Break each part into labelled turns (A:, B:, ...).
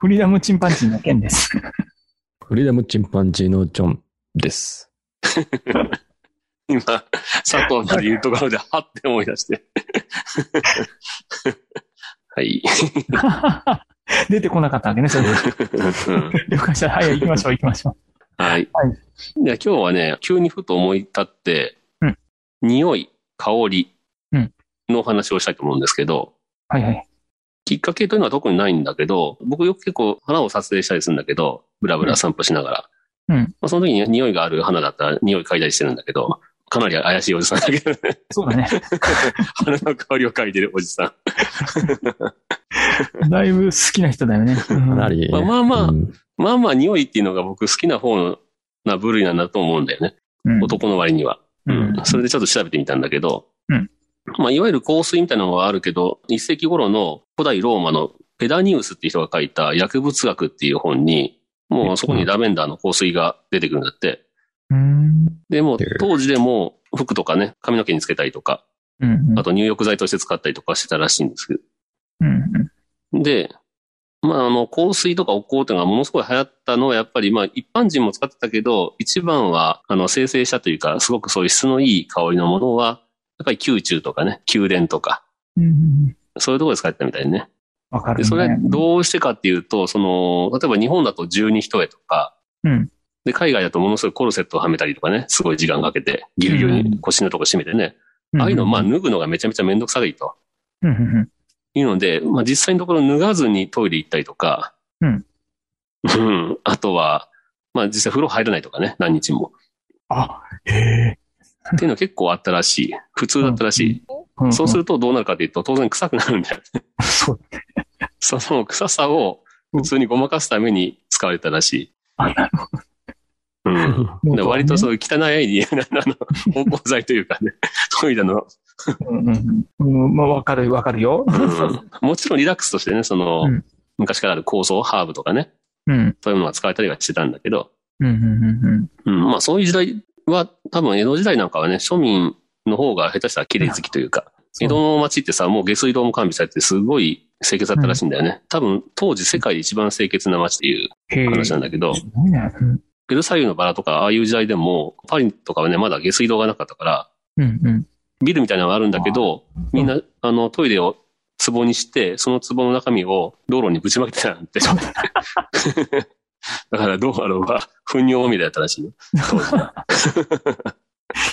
A: フリーダムチンパンジーの件です。
B: フリーダムチンパンジーのジョンです。
C: 今、佐藤まで言うところで、はって思い出して。はい。
A: 出てこなかったわけね、それで。
C: うん
A: 了解した。はい、行きましょう、行きましょ
C: はい。
A: はい
C: で今日はね、急にふと思い立って、
A: うん
C: 匂い、香り
A: うん
C: のお話をしたいと思うんですけど、
A: う。はいはい。
C: きっかけというのは特にないんだけど、僕よく結構花を撮影したりするんだけど、ブラブラ散歩しながら。
A: うん
C: まあ、その時に匂いがある花だったら匂い嗅いだりしてるんだけど、かなり怪しいおじさんだけどね。
A: そうだね。
C: 花の香りを嗅いでるおじさん。
A: だいぶ好きな人だよね。うん
B: かなり。
C: まあまあまあ
B: うん
C: まあまあ匂いっていうのが僕好きな方な部類なんだと思うんだよね。
A: うん
C: 男の割には。
A: う
C: うんん。それでちょっと調べてみたんだけど、
A: うん
C: まあいわゆる香水みたいなのはあるけど、一世紀頃の古代ローマのペダニウスっていう人が書いた薬物学っていう本に、もうそこにラベンダーの香水が出てくるんだって。
A: うん。
C: でも当時でも服とかね、髪の毛につけたりとか、
A: うん。
C: あと入浴剤として使ったりとかしてたらしいんですけど。
A: うん。
C: で、まあ、あの、香水とかお香っていうのがものすごい流行ったのは、やっぱり、まあ、一般人も使ってたけど、一番は、あの、生成したというか、すごくそういう質のいい香りのものは、やっぱり宮中とかね、宮殿とか、
A: うん。
C: そういうところで使ってたみたいね。で、
A: わかるね。
C: それはどうしてかっていうと、その、例えば日本だと十二一重とか、
A: うん。
C: で、海外だとものすごいコルセットをはめたりとかね、すごい時間かけて、ぎゅうぎゅうに腰のとこ締めてね、ああいうのをまあ脱ぐのがめちゃめちゃめんどくさいと。
A: うん。うん。
C: いうので、まあ実際のところ脱がずにトイレ行ったりとか、
A: うん。
C: うん。あとは、まあ実際風呂入らないとかね、何日も。
A: あ、へえ。
C: っていうの結構あったらしい。普通だったらしい。
A: うん
C: そうするとどうなるかというと、当然臭くなるんだよ。
A: そう。
C: その臭さを普通にごまかすために使われたらしい。
A: あ、なるほ
C: うん。割とそういう汚い、あの、芳香剤というかね、トイレの、
A: うん。うん。うん。まあ、わかる、わかるよ。
C: うん、もちろんリラックスとしてね、その、
A: うん
C: 昔からある香草、ハーブとかね、
A: うん。
C: そういうのが使われたりはしてたんだけど、
A: うん。うん。
C: うん、まあそういう時代は、多分江戸時代なんかはね、庶民の方が下手したら綺麗好きというか、江戸の町ってさ、もう下水道も完備されてすごい清潔だったらしいんだよね。多分当時世界で一番清潔な町っていう。話なんだけど。ベルサイユのバラとかああいう時代でも、パリとかはね、まだ下水道がなかったから、
A: うん。うん。だ
C: ビルみたいなのがあるんだけど、みんな、あの、トイレを壺にして、その壺の中身を道路にぶちまけてたなんて。だから道路は糞尿まみれだったらしいよ。当時は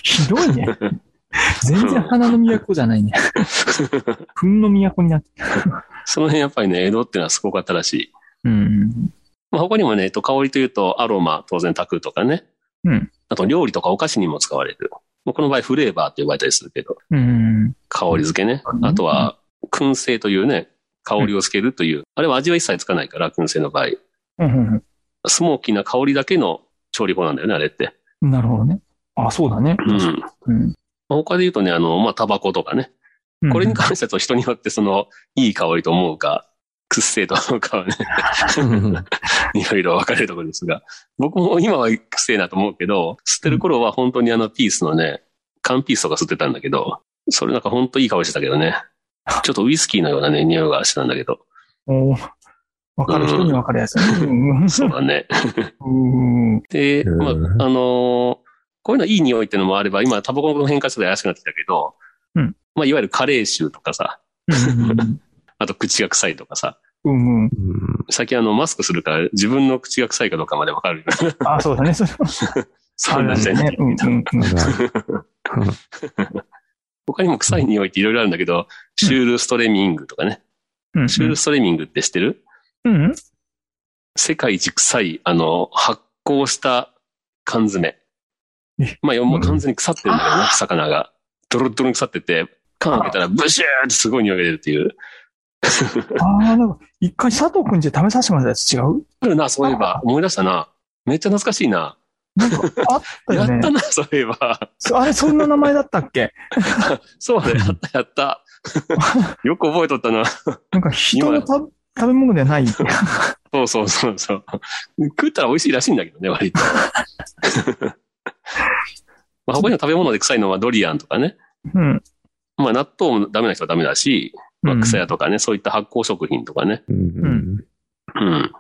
A: ひどいね。全然花の都じゃないね。糞の都になって。
C: その辺やっぱりね、江戸っていうのはすごかったらしい。
A: うん。
C: まあ、他にもね、えっと、香りというと、アロマ、当然炊くとかね。
A: うん。
C: あと、料理とかお菓子にも使われる。まあこの場合、フレーバーって呼ばれたりするけど、
A: うん。
C: 香り付けね
A: う。ん
C: あとは、燻製というね、香りをつけるという。あれは味は一切つかないから、燻製の場合。
A: うん。
C: スモーキーな香りだけの調理法なんだよね、あれって。
A: うん。なるほどね。あ、そうだね。
C: うん。
A: うん。
C: まあ他で言うとね、あの、まあ、タバコとかね。
A: うん
C: これに関しては人によってその、いい香りと思うか、くっせえと思うかはね、いろいろ分かれるところですが、僕も今はくせえなと思うけど、吸ってる頃は本当にあのピースのね、缶ピースとか吸ってたんだけど、それなんか本当いい香りしてたけどね。ちょっとウイスキーのようなね、匂いがしてたんだけど。
A: わかる人にわかるやつね。うん
C: そうだね。
A: うん。
C: で、
B: うん
C: まあ、あのーこういうのいい匂いってのもあれば、今タバコの変化ちょっと怪しくなってきたけど、
A: うん
C: まあ、いわゆるカレー臭とかさ、
A: うん。
C: あと口が臭いとかさ、
A: うん。
B: うん
C: 最近あの、マスクするから自分の口が臭いかどうかまでわかる。
A: あ、そうだね。それは
C: そんな
A: ん。うん。
C: 他にも臭い匂いっていろいろあるんだけど、シュールストレミングとかね。
A: うん。
C: シュールストレミングって知ってる？
A: うん。
C: 世界一臭い、あの、発酵した缶詰
A: え。
C: まあ、もう完全に腐ってるんだけどね、魚が。ドロッドロに腐ってて、缶開けたらブシューってすごい匂いが出るっていう
A: ああ、なんか、一回佐藤くんちで試させてもらったやつ違う？
C: あるな、そういえば。思い出したな。めっちゃ懐かしいな。
A: なんか、あったよね
C: やった。な、そういえば。
A: そあれ、そんな名前だったっけ？
C: そうだ、やった、やった。よく覚えとったな。
A: なんか、人のた食べ物ではない。
C: そうそうそうそう。食ったら美味しいらしいんだけどね、割と。まあ、他にも食べ物で臭いのはドリアンとかね。
A: うん。
C: まあ、納豆もダメな人はダメだし、まあ、
A: うん
C: 草屋とかね、そういった発酵食品とかね。
B: うんうん
C: うん。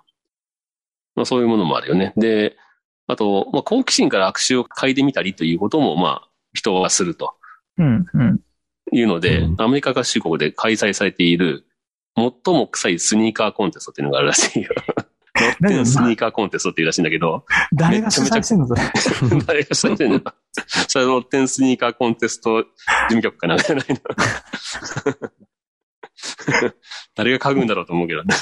C: まあ、そういうものもあるよね。で、あと、まあ、好奇心から悪臭を嗅いでみたりということも、まあ、人はすると
A: うん。うん。
C: いうので、
B: うん
C: アメリカ合衆国で開催されている、最も臭いスニーカーコンテストっていうのがあるらしいよ。ロッテンスニーカーコンテストっていうらしいんだけど、
A: 誰が主催してんのそれ？
C: 誰がされてんの？それはロッテンスニーカーコンテスト事務局かなんかじゃないの？誰が嗅ぐんだろうと思うけどね。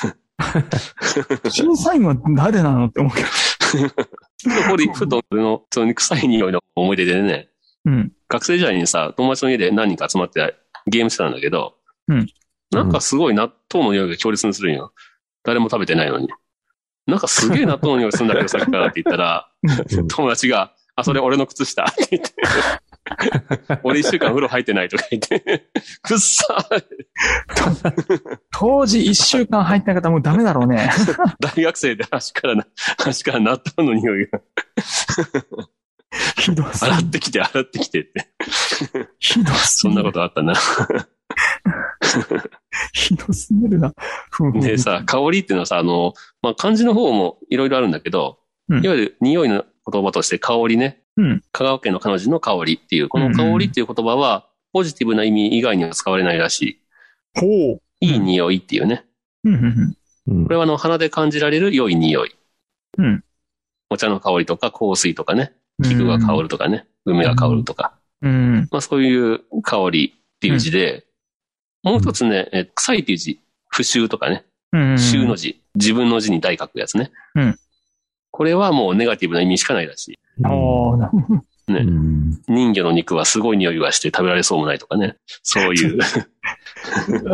A: 審査員は誰なのって思うけど。
C: ここでふと俺のその臭い匂いの思い出でね、
A: うん。
C: 学生時代にさ、友達の家で何人か集まってゲームしてたんだけど、
A: うん
C: なんかすごい納豆の匂いが強烈にするんよ。誰も食べてないのに。なんかすげえ納豆の匂いするんだけどさっきからって言ったら、
B: うん
C: 友達が、あ、それ俺の靴下って言って。俺一週間風呂入ってないとか言って。くっさー
A: 当時一週間入ってなかったらもうダメだろうね。
C: 大学生で足からな、足から納豆の匂いが、
A: ひどす
C: 洗ってきて洗ってきてって。
A: ひどす
C: そんなことあったな。
A: ひどすぎるな。
C: でさ、香りっていうのはさ、あの、まあ、漢字の方もいろいろあるんだけど、
A: うん
C: いわゆる匂いの言葉として香りね。
A: うん
C: 香川県の彼女の香りっていう、この香りっていう言葉は、ポジティブな意味以外には使われないらしい。
A: ほう。
C: いい匂いっていうね。
A: うん
C: これはあの、鼻で感じられる良い匂い。
A: うん
C: お茶の香りとか香水とかね。菊が香るとかね。梅が香るとか。
A: うん。
C: まあそういう香りっていう字で、もう一つね、え臭いっていう字。不臭とかね。
A: うん。
C: 臭の字。自分の字に大書くやつね。
A: うん
C: これはもうネガティブな意味しかないらし
A: おーな
C: い。ね。
B: うん
C: 人魚の肉はすごい匂いがして食べられそうもないとかね。そういう。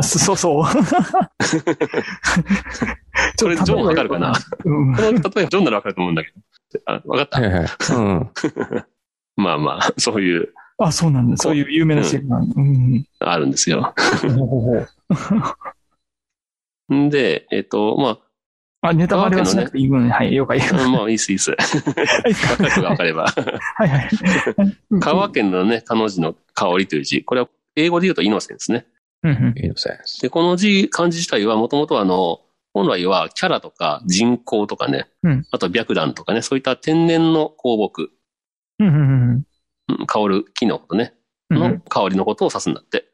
A: そそうそう。
C: それ、ジョンわかるかな？
A: うん
C: この例えばジョンならわかると思うんだけど。あ、わかった
B: はいはい。うん。
C: まあまあ、そういう、
A: あ、そうなんだ。そういう有名なシェフなんだ。うん。
C: あるんですよ。
A: ほうほうほうん
C: で、えっと、ま
A: あ、ネタバレはしなくていい分ね。はい、了解。
C: あ、まあいいっすいいっす。わかる人がわかれば。
A: はいはい。
C: 香川県のね、彼女の香りという字。これは英語で言うとイノセンスね。
A: うんうん
B: イノセンス。
C: で、この字、漢字自体はもともとあの、本来はキャラとか人工とかね、
A: うん
C: あと白檀とかね、そういった天然の香木、
A: うんうんうん
C: うん香る木のことね、
A: うん。
C: の香りのことを指すんだって。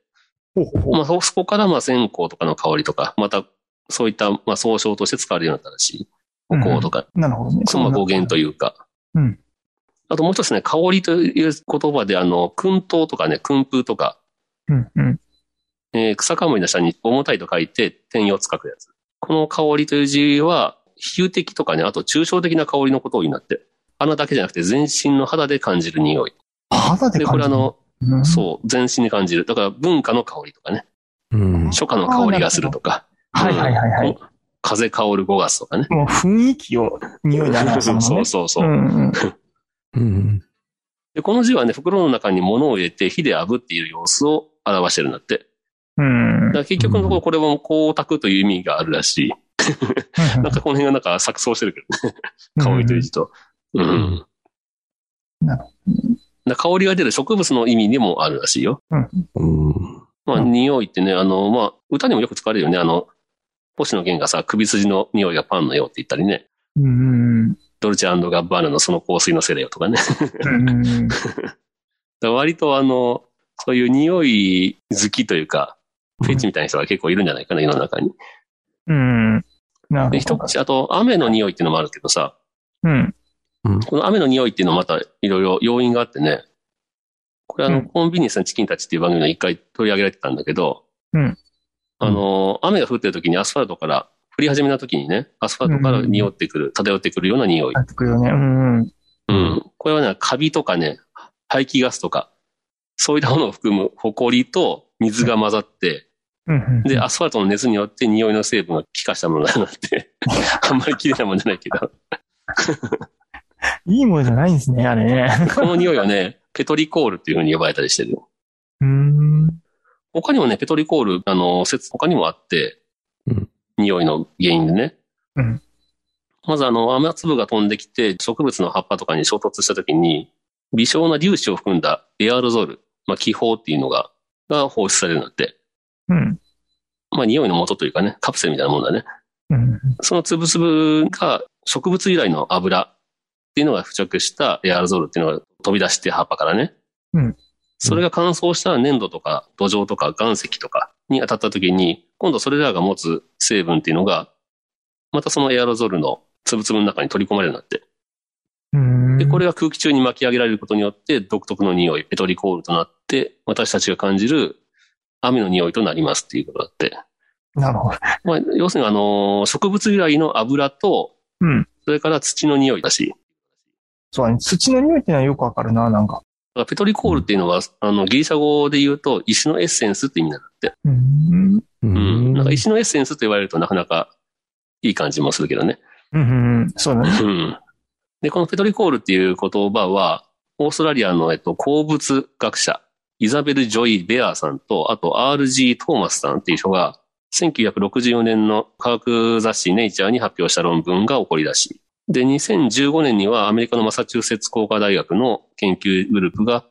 C: まあそ、そこからまあ線香とかの香りとか、またそういったまあ総称として使われるようになったらしい。お香とか、
A: なるほどね。
C: そのまあ語源というか。
A: うん
C: あともう一つね、香りという言葉であの、燻陶とかね、燻風とか、
A: うんうん。
C: えー草冠の下に重たいと書いて、天四つ書くやつ。この香りという字は、比喩的とかね、あと抽象的な香りのことを言うんだって。鼻だけじゃなくて全身の肌で感じる匂い。で、
A: 肌で感じる
C: これあの、
A: うん
C: そう、全身に感じる。だから文化の香りとかね、
B: うん。
C: 初夏の香りがするとか。
A: はいはいはいはい。
C: うん風香る5月とかね。
A: もう雰囲気を匂いで表したもんね。
C: そうそうそう。
A: んうん。
B: うん。
C: で、この字はね、袋の中に物を入れて火で炙っている様子を表してるんだって。
A: うん
C: だから結局のところこれも光沢という意味があるらしい。なんかこの辺がなんか錯綜してるけどね。香りという字と。うん。
B: ん
A: なる
C: だから香りが出る植物の意味にもあるらしいよ。
B: うん。
C: まあ、
A: うん
C: 匂いってね、あの、まあ、歌にもよく使われるよね。あの、星野源がさ、首筋の匂いがパンのようって言ったりね。
A: うん。
C: ドルチェガッバーナのその香水のせいだよとかね。
A: うん。
C: 割とあの、そういう匂い好きというか、フェチみたいな人が結構いるんじゃないかな、世の中に。
A: うん。な
C: で、
A: るほど。
C: 一口、あと、雨の匂いっていうのもあるけどさ、
A: うん。
C: この雨の匂いっていうのはまたいろいろ要因があってね、これあの、
A: うん
C: コンビニエンスのチキンたちっていう番組の一回取り上げられてたんだけど、
A: うん
C: あの、雨が降ってる時にアスファルトから、降り始めの時にね、アスファルトから匂ってくる、漂ってくるような匂い。
A: ね。うん。
C: うん。これはね、カビとかね、排気ガスとか、そういったものを含む埃と水が混ざって。で、アスファルトの熱によって匂いの成分が気化したものになって、あんまり綺麗なもんじゃないけど、
A: いいものじゃないんですね、あれね。
C: この匂いはね、ペトリコールっていう風に呼ばれたりしてるよ。
A: うーん。
C: 他にもね、ペトリコール、あの、説、他にもあって、
B: うん
C: 匂いの原因でね。
A: うん
C: まずあの、雨粒が飛んできて、植物の葉っぱとかに衝突した時に、微小な粒子を含んだエアロゾル、まあ、気泡っていうのが、が放出されるんだって。
A: うん。
C: まあ、匂いの元というかね、カプセルみたいなもんだね。
A: うん。
C: その粒々が植物由来の油っていうのが付着したエアロゾルっていうのが飛び出して葉っぱからね。
A: うん
C: それが乾燥した粘土とか土壌とか岩石とかに当たった時に、今度それらが持つ成分っていうのが、またそのエアロゾルの粒々の中に取り込まれるようになって。
A: うん。
C: で、これが空気中に巻き上げられることによって独特の匂い、ペトリコールとなって、私たちが感じる雨の匂いとなりますっていうことだって。
A: なるほど。
C: まあ、要するにあの、植物由来の油と、
A: うん。
C: それから土の匂いだし、
A: そうだね。土の匂いってのはよくわかるな、なんか。
C: ペトリコールっていうのは、あの、ギリシャ語で言うと、石のエッセンスって意味なんだって。
A: うん。
B: う
C: うん。なんか石のエッセンスと言われるとなかなかいい感じもするけどね。
A: うん。うん。そうだね。
C: うん。で、このペトリコールっていう言葉は、オーストラリアの、えっと、鉱物学者、イザベル・ジョイ・ベアーさんと、あと R.G. トーマスさんっていう人が、1964年の科学雑誌ネイチャーに発表した論文が起こり出し、で、2015年にはアメリカのマサチューセッツ工科大学の研究グループが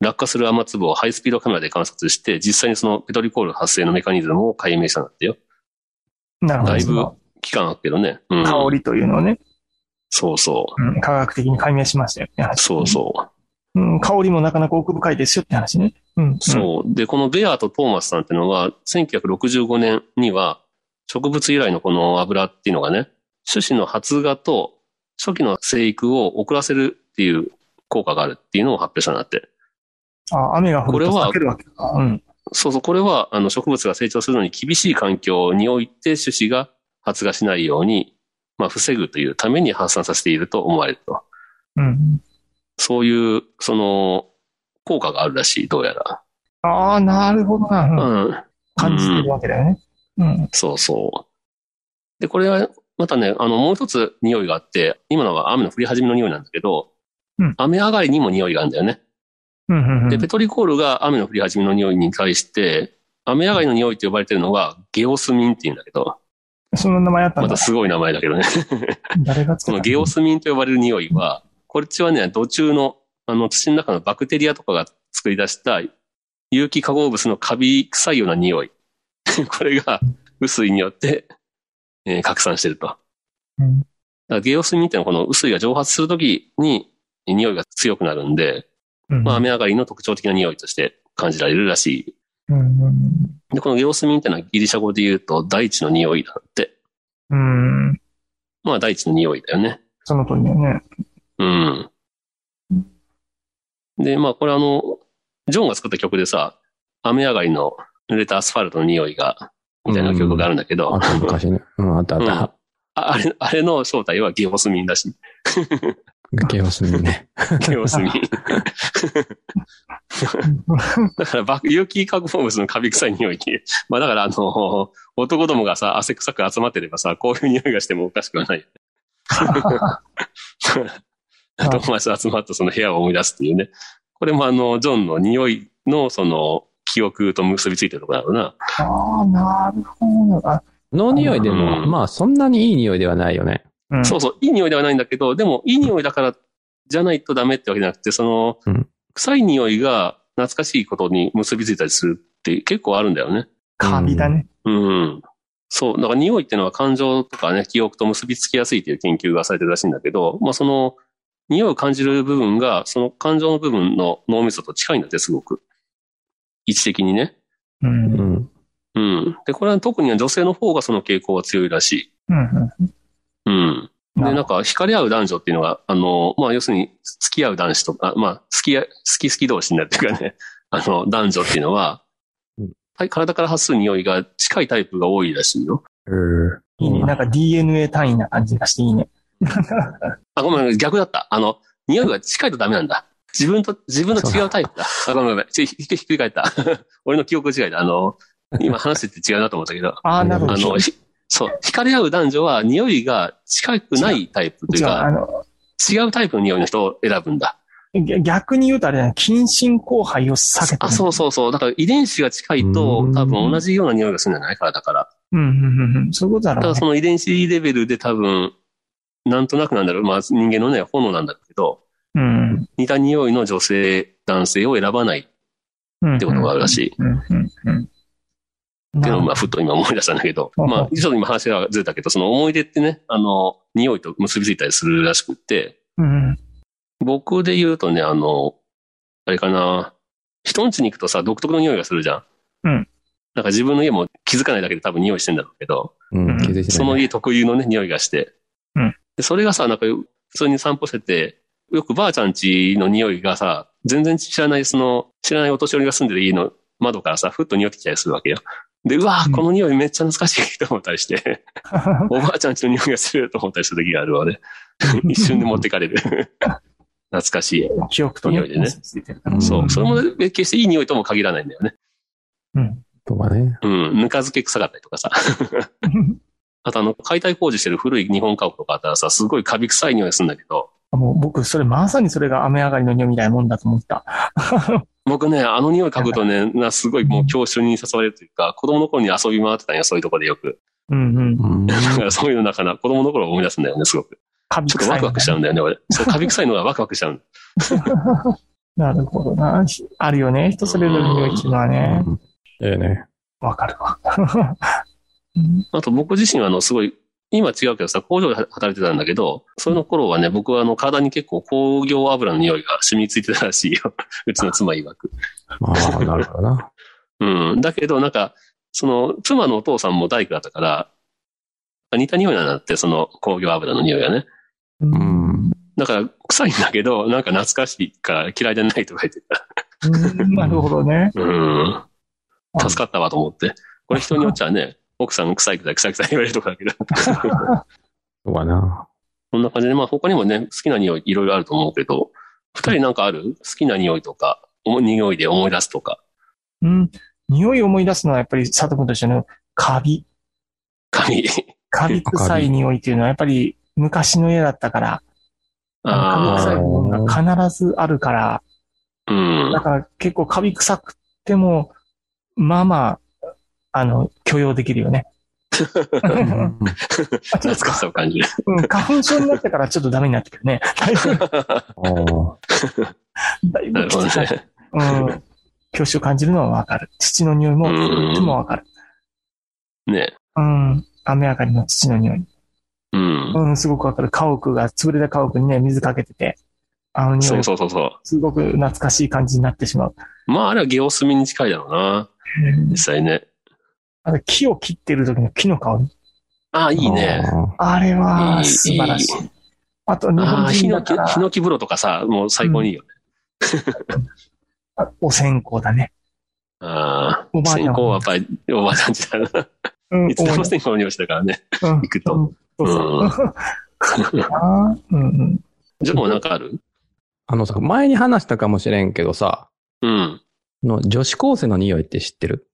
C: 落下する雨粒をハイスピードカメラで観察して、実際にそのペトリコール発生のメカニズムを解明したんだってよ。
A: なるほど。
C: だいぶ期間あるけどね。うん。
A: 香りというのをね、
C: そうそう。
A: うん、科学的に解明しましたよって話。
C: そうそう。
A: う。うん、香りもなかなか奥深いですよって話ね。うん。
C: そう。で、このベアーとトーマスさんっていうのが、1965年には、植物由来のこの油っていうのがね、種子の発芽と初期の生育を遅らせるっていう効果があるっていうのを発表したんだって。
A: あ、雨が降ると避けるわけか。うん。
C: そうそう、これは、あの、植物が成長するのに厳しい環境において種子が発芽しないように、まあ、防ぐというために発散させていると思われると。
A: うん。
C: そういう、その、効果があるらしい、どうやら。
A: ああ、なるほどな。うん
C: うん。
A: 感じてるわけだよね。うん。
C: そうそう。で、これは、またね、あの、もう一つ匂いがあって、今のは雨の降り始めの匂いなんだけど、
A: うん
C: 雨上がりにも匂いがあるんだよね。
A: うん。うんうん
C: で、ペトリコールが雨の降り始めの匂いに対して、雨上がりの匂いと呼ばれてるのがゲオスミンっていうんだけど、
A: その名前あった
C: また。すごい名前だけどね。
A: 誰が
C: この？ゲオスミンと呼ばれる匂いは、こっちはね、土中の、あの、土の中のバクテリアとかが作り出した有機化合物のカビ臭いような匂い。これが、雨水によって、えー拡散してると。
A: うん
C: だからゲオスミンってのはこの雨水が蒸発するときに匂いが強くなるんで、
A: うん
C: まあ雨上がりの特徴的な匂いとして感じられるらしい。
A: うん。
C: で、このゲオスミンってのはギリシャ語で言うと大地の匂いだって。
A: うん。
C: まあ大地の匂いだよね。
A: その通りだよね。
C: うん。で、まあこれあの、ジョンが作った曲でさ、雨上がりの濡れたアスファルトの匂いが、みたいな曲があるんだけど、
B: あった昔ね。うん、あったあっ
C: うん
B: た。
C: ああれ、あれの正体はゲオスミンだし。
B: ゲオスミンね。
C: ゲオスミン。だから、バ有機化合物のカビ臭い匂いに。まあだから、あの、男どもがさ、汗臭く集まってればさ、こういう匂いがしてもおかしくはない。友達と集まったその部屋を思い出すっていうね。これもあの、ジョンの匂いのその、記憶と結びついてるところだろうな。
A: ああ、なるほど。あ
B: の匂いでも、
C: うん
B: まあそんなにいい匂いではないよね。
A: うん。
C: そうそう、いい匂いではないんだけど、でも、いい匂いだから、じゃないとダメってわけじゃなくて、その、
B: うん
C: 臭い匂いが懐かしいことに結びついたりするって結構あるんだよね。
A: カビだね。
C: うん。そう。だから匂いっていうのは感情とかね、記憶と結びつきやすいという研究がされてるらしいんだけど、まあその、匂いを感じる部分が、その感情の部分の脳みそと近いんだって、すごく。位置的にね。
A: う。
B: うんん。
C: うん。で、これは特に女性の方がその傾向が強いらしい。
A: うん。
C: うん。で、
A: な
C: なんか、惹かれ合う男女っていうのが、あの、まあ、要するに、付き合う男子とか、まあ、好きや、好き好き同士になるっていうかね、あの、男女っていうのは体から発する匂いが近いタイプが多いらしいよ。
B: うん
A: いいね。なんか DNA 単位な感じがしていいね。
C: あ、ごめん、逆だった。あの、匂いが近いとダメなんだ。自分と、自分の違うタイプだ。あ、ごめんごめん。ちょひっくり返った。俺の記憶違いだ。あの、今話してて違うなと思ったけど、
A: ああ、なるほど。
C: あの、ひそう、惹かれ合う男女は匂いが近くないタイプというか、
A: の、
C: 違うタイプの匂いの人を選ぶんだ。
A: ぎ逆に言うとあれだね、近親交配を避けて
C: あ、そうそうそう。だから遺伝子が近いと
B: うん
C: 多分同じような匂いがするんじゃない？体から。
A: うん、うん、うんうん。そういうことだろうね。
C: だからその遺伝子レベルで多分、なんとなくなんだろう。まあ人間のね、炎なんだけど、
A: うん。
C: 似た匂いの女性、男性を選ばないっ
A: うん。
C: てことがあるらしい。
A: うん、うん、うん。
C: っていうのを、まあ、ふっと今思い出したんだけど、
A: うん
C: まあ、ちょっと今話がずれたけど、その思い出ってね、あの、匂いと結びついたりするらしくって、
A: うん。
C: 僕で言うとね、あの、あれかな、人ん家に行くとさ、独特の匂いがするじゃん。
A: うん。
C: なんか自分の家も気づかないだけで多分匂いしてんだろうけど、
B: うん。
C: その家特有のね、匂いがして。
A: うん
C: で、それがさ、なんか普通に散歩してて、よくばあちゃん家の匂いがさ、全然知らない、その、知らないお年寄りが住んでる家の窓からさ、ふっと匂ってきたりするわけよ。で、うわ
A: うん
C: この匂いめっちゃ懐かしいと思ったりして、おばあちゃん家の匂いがすると思ったりする時があるわね。一瞬で持ってかれる。懐かしい。
A: 記憶と
C: 匂いでねそう。それも決していい匂いとも限らないんだよね。
A: うん。
B: とかね。
C: うん。ぬか漬け臭かったりとかさ。あとあの、解体工事してる古い日本家屋とかあったらさ、すごいカビ臭い匂いがするんだけど、
A: もう僕、それまさにそれが雨上がりの匂いみたいなもんだと思った。
C: 僕ね、あの匂い嗅ぐとね、なすごいもう教習に誘われるというか、子供の頃に遊び回ってたんや、そういうとこでよく。
A: うんうん。
B: うん。
C: だからそういうの中な、子供の頃を思い出すんだよね、すごく。
A: カビ
C: ちょっとワクワクしちゃうんだよね、俺。そう、カビ臭いのがワクワクしちゃう。
A: なるほどな。あるよね。人それぞれの匂いっていうのはね。
B: うんええね。
A: わかるわ。うん
C: あと僕自身はあの、すごい、今違うけどさ、工場で働いてたんだけど、その頃はね、僕はあの、体に結構工業油の匂いが染みついてたらしいよ。うちの妻曰く。
B: まあ、なるほどな。
C: うん。だけど、なんか、その、妻のお父さんも大工だったから、似た匂いなんだって、その工業油の匂いがね。
A: う
B: うん。
C: だから、臭いんだけど、なんか懐かしいから嫌いじゃないとか言ってた。
A: うん なるほどね。
C: うん。助かったわと思って。これ人によっちゃね、奥さん臭い臭い臭い臭い言われるとこだけど。
B: そうかな。
C: そんな感じで、まあ他にもね、好きな匂いいろいろあると思うけど、二人なんかある？好きな匂いとか、お匂いで思い出すとか、
A: うん。匂いを思い出すのはやっぱり佐藤君と一緒のカビ。
C: 髪。
A: カビ臭い匂いっていうのはやっぱり昔の家だったから、カビ
C: あ
A: 臭いものが必ずあるから、
C: あ、うん
A: だ。から結構カビ臭くても、まあまあ、あの、許容できるよね。
B: うん。
C: 懐かしさを感じる。
A: うん、花粉症になってからちょっとダメになってくるね。だいぶ、
B: あ
A: だいぶきつい。
C: ね。
A: うん。教師を感じるのはわかる。土の匂いも、
C: うん。
A: とってもわかる。
C: ね。
A: うん。雨上がりの土の匂い。
C: うん。
A: うん、すごくわかる。家屋が、潰れた家屋にね、水かけてて、あの匂
C: そう
A: い、
C: そうそう
A: すごく懐かしい感じになってしまう。
C: まあ、あれはゲオスミに近いだろうな。実際ね。
A: あと木を切ってる時の木の香り。
C: ああ、いいね。
A: あれ
C: い
A: は素晴らしい
C: いい。
A: あと、日
C: あ
A: 本人だから
C: ヒノキ風呂とかさ、もう最高にいいよね。
A: あお線香だね。
C: ああ、
A: おばあちゃん
C: 線香はやっぱりおばあちゃんちだな。
A: うん
C: いつでも線香の匂いしてたからね。
A: うん
C: 行くと
A: うんそうそう。あーうんうん。
C: ジョンもなんかある？
B: あのさ、前に話したかもしれんけどさ、
C: うん。
B: の女子高生の匂いって知ってる？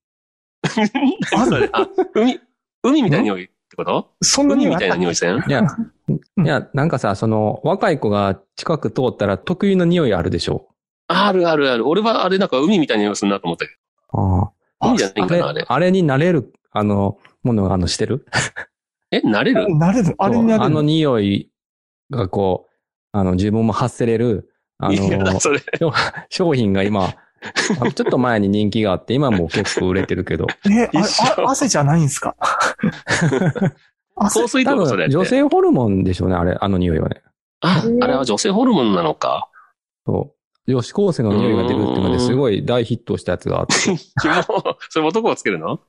C: あそれあ、海、海みたいな匂いってこと？
A: そんな
C: 海みたいな
A: 匂いあったっけ？
C: 匂いせん？
B: いや、
A: うん
B: いや、なんかさ、その、若い子が近く通ったら特有の匂いあるでしょ
C: あるあるある。俺はあれなんか海みたいな匂いするなと思ったけ
B: あ
C: ど。海じゃない
B: あ。あれ
C: んかな、あれ。
B: あれになれる、あの、ものが、あの、してる？
C: え、慣れる？
A: なれる？あれになれる。
B: あの匂いがこう、あの、自分も発せれる、あの、
C: それ。
B: 商品が今、あちょっと前に人気があって、今もう結構売れてるけど、
A: え、あ
C: 一緒
A: あ汗じゃないんすか？汗
C: 香水とそれ
B: 女性ホルモンでしょうね、あれ、あの匂いはね。
C: あ、あれは女性ホルモンなのか？
B: そう。女子高生の匂いが出るっていうのですごい大ヒットしたやつがあって。
C: それ男をつけるの？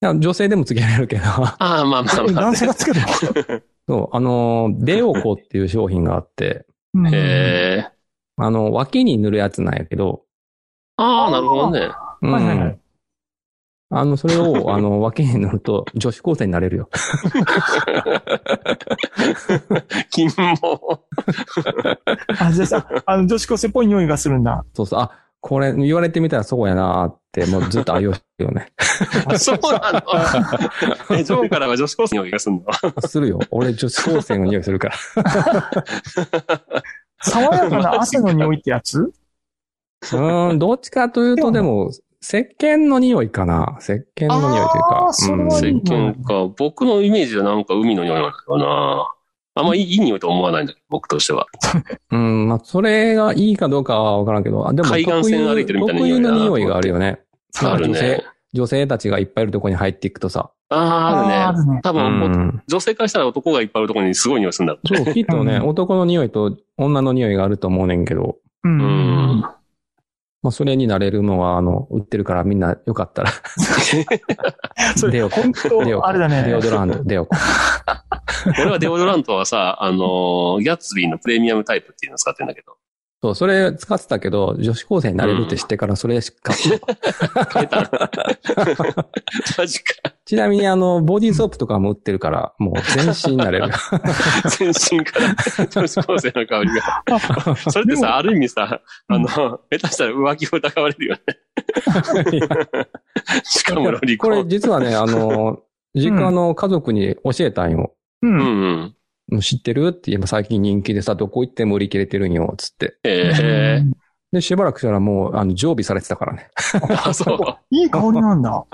B: や女性でもつけられるけど、
C: ああ、まあまあまあ。
A: 男性がつける
B: そう、あの、デオコっていう商品があって、
A: の
C: へえ。
B: あの、脇に塗るやつなんやけど、
C: ああ、なるほどね。
B: うん
A: はいはいはい
B: あの、それを、あの、脇に塗ると女子高生になれるよ。
C: キモ。
A: あ、じゃあさ、あの、女子高生っぽい匂いがするんだ。
B: そうそう、あ、これ言われてみたらそうやなーって、もうずっと愛用してるよね。
C: そうなの？え、ジョンからは女子高生の匂いがするの？
B: するよ。俺女子高生の匂いするから。
A: 爽やかな汗の匂いってやつ？
B: うーん、どっちかというとでも、石鹸の匂いかな。石鹸の匂いという
A: あ
B: か
A: ー。それ
B: うん
A: はいい
C: 石鹸か。僕のイメージでなんか海の匂いなんだよな。あんまいいいい匂いと思わないんだけど、僕としては。
B: うん、まあ、それがいいかどうかはわからんけど、あでも
C: 海岸線歩いてるみたいな
B: 特有の匂いがあるよね。
C: ある
B: 女性
C: ね。
B: 女性たちがいっぱいいるところに入っていくとさ。
C: ああ、あるね。
A: るね。
C: 多
B: う
C: 分、
B: ん。
C: 女性からしたら男がいっぱいいるところにすごい匂いするんだろうね。
B: そう、きっとね、
A: うん
B: 男の匂いと女の匂いがあると思うねんけど、
A: う。
C: うんん。
B: まあ、それになれるのは、あの、売ってるからみんなよかったら、
A: それ、
B: デオコ
A: 本
B: デオ
A: 当、あれだね。
B: デオドラント、デオコ。
C: 俺はデオドラントはさ、あのーギャッツビーのプレミアムタイプっていうのを使ってるんだけど。
B: そう、それ使ってたけど、女子高生になれるって知ってからそれしか、
C: 変えたマジか。
B: ちなみにあの、ボディーソープとかも売ってるから、もう全身になれる。
C: 全身から女子高生の香りが。それってさ、ある意味さ、あの、下手したら浮気を疑われるよね。しかもロリコ
B: これ
C: ン。
B: 実はね、あの、実家の家族に教えたんよ。
A: う。
C: うんんうん。
B: 知ってる？って言えば最近人気でさ、どこ行っても売り切れてるんよ、つって。
C: ええ
B: で、しばらくしたらもう、あの、常備されてたからね。
C: あ、そう。
A: いい香りなんだ。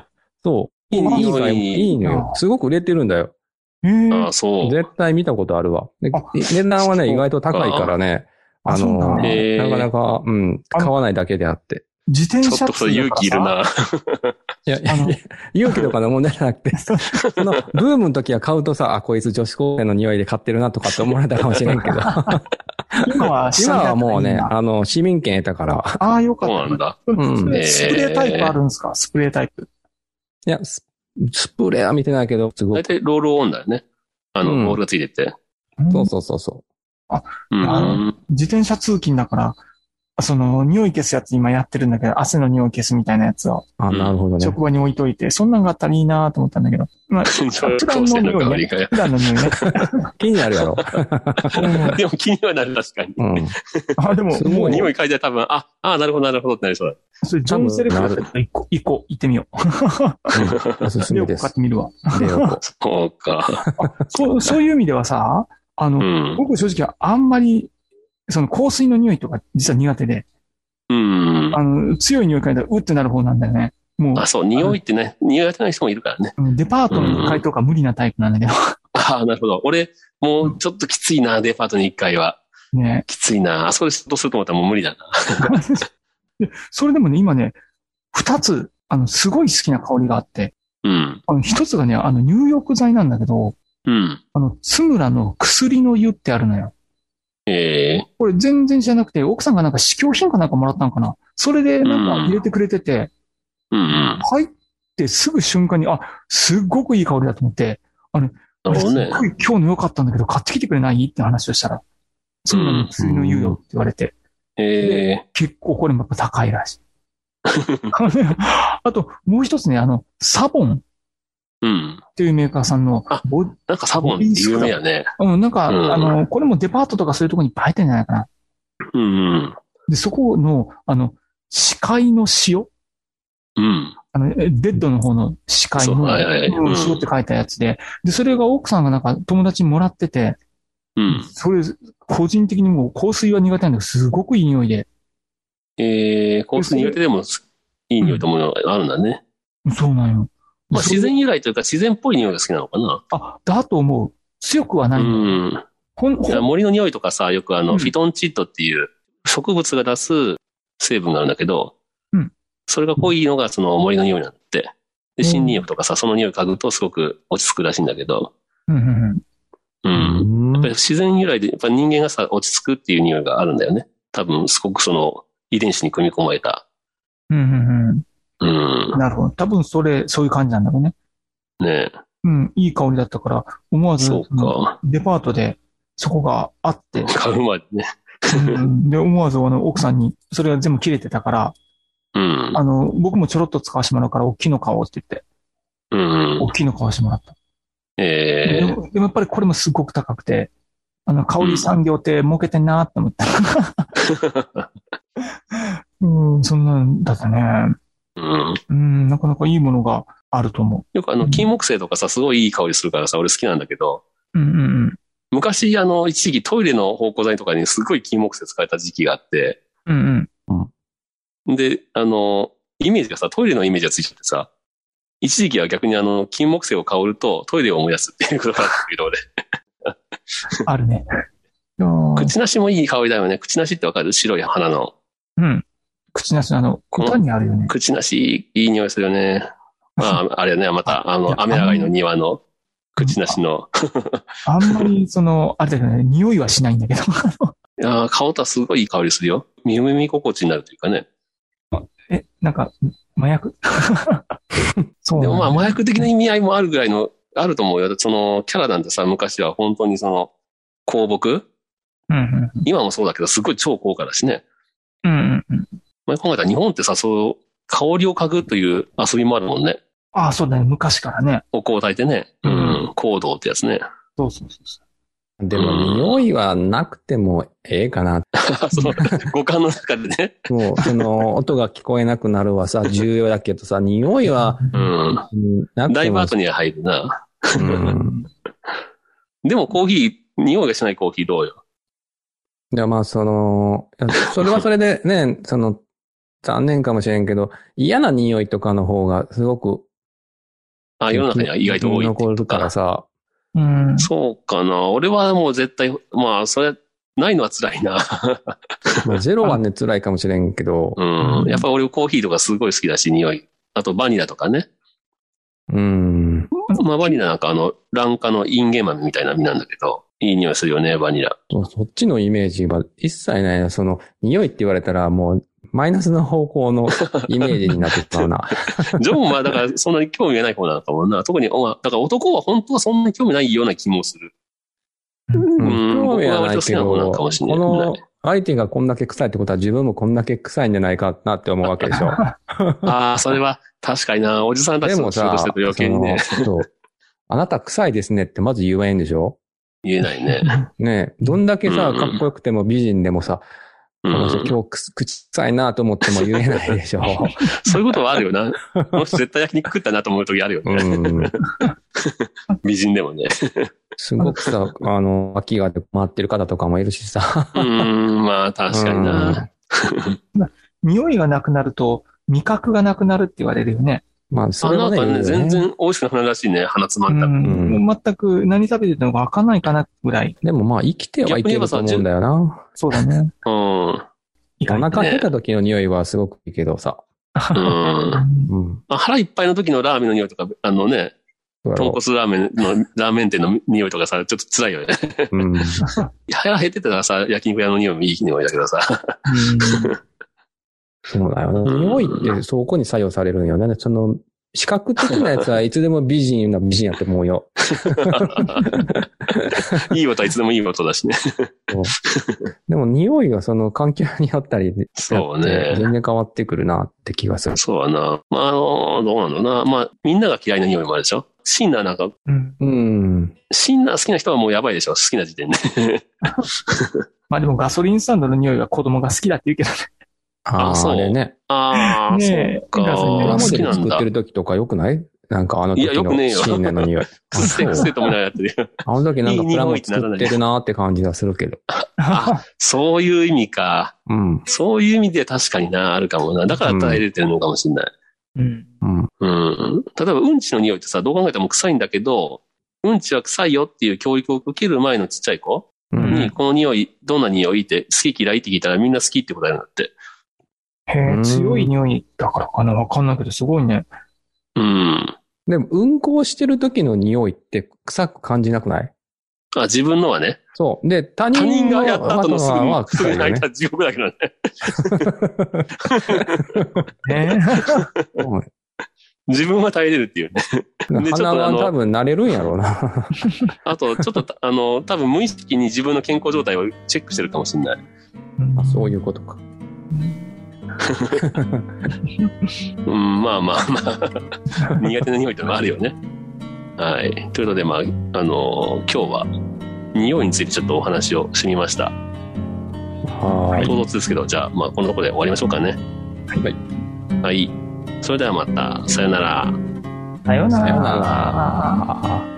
B: そう。いい、いい
C: いい
B: のよ。いいのよ。すごく売れてるんだよ。
A: へえ。
C: あ、そう。
B: 絶対見たことあるわ。値段はね、意外と高いからね。
A: あ
B: あの、
A: な
B: かなか、うん、買わないだけであって。
A: 自転車
C: ちょっとそれ勇気いるな。
B: いや、いや
A: あの
B: 勇気とかの問題じゃなくて、その、ブームの時は買うとさ、あ、こいつ女子高生の匂いで買ってるなとかって思われたかもしれんけど、
A: 今は
B: 今はもうね、
A: あ
B: あの、市民権得たから、
A: あー、よかった。
C: そうなんだ。
A: スプレータイプあるんですか？スプレータイプ。
B: いや、ススプレーは見てないけど、すご
C: 大
B: く。
C: 体ロールオンだよね。あの、
B: うん
C: ボールがついてて。
B: そうそうそうそ
C: うん。
A: あの自転車通勤だから、その、匂い消すやつ今やってるんだけど、汗の匂い消すみたいなやつを
B: う。あ、なるほどね。
A: 職場に置いといて、そんなんがあったらいいなと思ったんだけど。まあ、普段
C: の
A: の匂いね。普段の匂いね。
B: 気になるやろ。
A: うん
C: でも気にはなる、確かに。
B: うん。
A: あ、でも、もう、
C: 匂い嗅いで多分、あ、あ、なるほど、なるほどってなりそう
A: それ、ジョン・セレクトだったら一個、一個行ってみよう。
B: おすすめです
A: 買っ。てみるわ。
C: そうか。
A: そう、そういう意味ではさ、あの、
C: うん。
A: 僕正直あんまり、その香水の匂いとか実は苦手で、
C: うん。
A: あの、強い匂い嗅いだらうってなる方なんだよね。もう
C: あ、そう、匂いってね、匂い当てない人もいるからね。
A: うん、デパートの2階とか無理なタイプなんだけど、
C: ああ、なるほど。俺、もうちょっときついな、デパートに一回は。
A: ね。
C: きついな。あそこで仕事すると思ったらもう無理だな。
A: でそれでもね、今ね、二つ、あの、すごい好きな香りがあって、
C: うん。
A: あの、一つがね、あの、入浴剤なんだけど、
C: うん。
A: あの、つむらの薬の湯ってあるのよ。
C: ええ
A: これ全然知らなくて、奥さんがなんか試供品かなんかもらったのかな。それでなんか入れてくれてて、
C: うんうん。
A: 入ってすぐ瞬間に、あ、すっごくいい香りだと思って、
C: なるほどね。
A: すっ。ごい今日の良かったんだけど、買ってきてくれない？って話をしたら、つむらの薬の湯よって言われて、
C: ええ
A: 結構これもやっぱ高いらしい。あと、もう一つね、あの、サボン。っ
C: うん。
A: ていうメーカーさんの
C: あ
A: ボ、
C: なんかサボン有名やね。
A: うん、なんか、
C: うん
A: あの、これもデパートとかそういうところにいっぱい入ってるんじゃないかな。
C: うんうん。
A: で、そこの、あの、視界の塩？
C: うん。
A: あの、えベッドの方の視界の、
C: そうはいはい
A: うん
C: うん
A: 塩って書いたやつで、で、それが奥さんがなんか友達にもらってて、
C: うん。
A: それ、個人的にもう香水は苦手なんだけど、すごくいい匂いで。
C: ええ香水苦手でもいい匂いと思うのがあるんだね。
A: そうなんよ。
C: まあ自然由来というか自然っぽい匂いが好きなのかな。
A: あ、だと思う。強くはない。
C: うん。
A: ほん、ほん、
C: 森の匂いとかさ、よくあの、
A: うん
C: フィトンチッドっていう植物が出す成分があるんだけど、
A: うん
C: それが濃いのがその森の匂いなんだって。で、
A: うん
C: 新匂いとかさ、その匂い嗅ぐとすごく落ち着くらしいんだけど、
A: うんうんうん。
C: うん。
B: うん
C: やっぱり自然由来で、やっぱ人間がさ、落ち着くっていう匂いがあるんだよね。多分、すごくその遺伝子に組み込まれた。
A: うんうん
C: うん
A: う。ん。なるほど。多分それ、そういう感じなんだろうね。
C: ね
A: うん、いい香りだったから、思わず、
C: そうか。
A: デパートでそこがあって、
C: 買うまでね。
A: うんで、思わずあの奥さんに、それが全部切れてたから、
C: うん。
A: あの、僕もちょろっと使わせてもらうから、大きいの買おうって言って、
C: うん。
A: 大きいの買わせてもらった。
C: ええ
A: でもでもやっぱりこれもすごく高くて、あの、香り産業って儲けてんなって思った。うん、そんなんだったね。
C: うん。
A: うん、なかなかいいものがあると思
C: よくあの、金木犀とかさ、すごいいい香りするからさ、俺好きなんだけど、
A: う。うんうん
C: 昔、あの、一時期トイレの芳香剤とかにすごい金木犀使えた時期があって、
A: うん。うんうん。
C: で、あの、イメージがさ、トイレのイメージがついちゃってさ、一時期は逆にあの、金木犀を香るとトイレを思い出すっていうことがあったけど、俺。
A: あるね。
C: 口なしもいい香りだよね。口なしってわかる？白い花の。
A: うん。口なしのあの、答えにあるよね。
C: 口なし、いい匂いするよね。まあ、あれね、また、あの、雨上がりの庭の口なしの。
A: あんまり、その、あれだよね、匂いはしないんだけど。
C: いやー香ったらすごいいい香りするよ。耳耳心地になるというかね。
A: え、なんか、麻薬？そう。
C: でもまあ、麻薬的な意味合いもあるぐらいの、あると思うよ。その、キャラなんてさ、昔は本当にその、香木？
A: うんうん
C: 今もそうだけど、すごい超高価だしね。
A: うん。うんうん
C: 考えたら日本ってさ、そう、香りを嗅ぐという遊びもあるもんね。
A: ああ、そうだね、昔からね。
C: お香を焚いてね。う
A: うん
C: ん。香道ってやつね。
A: そうそうそうそ
B: でも、匂いはなくてもええかな。
C: そう、五感の中でね。
B: もう、その、音が聞こえなくなるはさ、重要だけどさ、匂いは、
C: うん。
B: うんなくても
C: だいぶ後には入るな。
B: うん。
C: でもコーヒー、匂いがしないコーヒーどうよ？
B: でまあ、その、それはそれでね、その、残念かもしれんけど、嫌な匂いとかの方がすごく
C: あ、世の中には意外と多い
B: 残るからさ、
A: う。うん。
C: そうかな。俺はもう絶対、まあ、それ、ないのは辛いな。
B: まあゼロはね、辛いかもしれんけど、
C: うん。やっぱ俺コーヒーとかすごい好きだし、匂い。あとバニラとかね。
B: うん。
C: まあバニラなんかあの、卵化のインゲン豆みたいな実なんだけど、いい匂いするよね、バニラ。
B: そっちのイメージは一切ないな。その、匂いって言われたらもう、マイナスの方向のイメージになってしまうな。
C: ジョンはだからそんなに興味がない方なのかもな。特に、まあだから男は本当はそんなに興味ないような気もする。
B: うん
C: うん
B: 興味はないけど、この相手がこんだけ臭いってことは自分もこんだけ臭いんじゃないかなって思うわけでしょ。
C: ああ、それは確かにな。おじさんたち
B: でも
C: 仕事してると余計にね、
B: あなた臭いですねってまず言えんでしょ？
C: 言えないね。
B: ねえどんだけさ、
C: うん
B: かっこよくても美人でもさ、
C: う
B: この人
C: ん。
B: 今日く口臭いなと思っても言えないでしょ。
C: そういうことはあるよな。もし絶対焼肉食ったなと思う時あるよね。
B: うん。
C: 美人でもね。
B: すごくさ、あの、秋が回ってる方とかもいるしさ。
C: うーん、まあ確かにな。
A: 匂いがなくなると、味覚がなくなるって言われるよね。
B: まあ、そ
C: あ、
B: れはね、
C: なんかね、全然美味しくなくなるらしいね。鼻つまんだ。
A: うん全く何食べてるのかわかんないかなぐらい。
B: でもまあ、生きてはいけると思うんだよな。
A: そうだね。
C: うん。
B: お腹減った時の匂いはすごくいいけどさ。
C: うん。
B: うん。
C: あ腹いっぱいの時のラーメンの匂いとか、あのね、豚骨ラーメンの、ラーメン店の匂いとかさ、ちょっと辛いよね。
B: うん。
C: 腹減ってたらさ、焼肉屋の匂いもいい匂いだけどさ。
B: そうだよね。
C: うん
B: 匂いってそこに作用されるんよね。その、視覚的なやつは いつでも美人な美人やって思うよ。
C: いい音はいつでもいい音だしね。
B: でも匂いがその環境によったりで、
C: そうね
B: 全然変わってくるなって気がする。
C: そうだな。まあ、あの、どうなんだろうな。まあ、みんなが嫌いな匂いもあるでしょ？シンナーなんか、
A: うん
B: うん。
C: シンナー好きな人はもうやばいでしょ？好きな時点で。
A: まあでもガソリンスタンドの匂いは子供が好きだって言うけどね。
B: ああ、
C: そう
B: あれね。
C: ああ、そうか。
B: ラモ
C: 好きなんだ
B: デル作って。る時とか良くない？なんかあの時
C: いやよくねえよ
B: の匂い。
C: くせくせともないやってるよ。
B: あの時なんかプラモ作ってるなーって感じがするけど。
C: あそういう意味か。
B: うん。
C: そういう意味で確かにな、あるかもな。だから耐えれてるのかもしれない。
A: うん。
B: うん。
C: うん。例えば、うんちの匂いってさ、どう考えても臭いんだけど、うんちは臭いよっていう教育を受ける前のちっちゃい子
B: うん。
C: に、この匂い、どんな匂いって、好き嫌いって聞いたらみんな好きって答えるんだって。
A: へえ、
B: うん
A: 強い匂いだからかな？わかんないけど、すごいね。
C: うん。
B: でも、運行してる時の匂いって臭く感じなくない？
C: あ、自分のはね。
B: そう。で、他
C: 他人
B: 人
C: がやった後のすぐ
B: は
C: に、すぐ泣いたら地獄だけどね。
A: ね
B: うん
C: 自分は耐えれるっていうね。でちょっと
B: 多分慣れるんやろうな。
C: あと、ちょっと、あの、多分無意識に自分の健康状態をチェックしてるかもしれない。
B: あそういうことか。
C: うん、まあまあまあ。苦手な匂いってのもあるよね。はい。ということで、まあ、あの、今日は、匂いについてちょっとお話をしてみました。
B: はーい。
C: 唐突ですけど、じゃあ、まあ、このところで終わりましょうかね。
B: はい。
C: はい。それではまた、さよなら。
A: さようなら。
B: さよなら。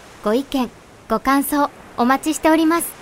D: ご意見、ご感想お待ちしております。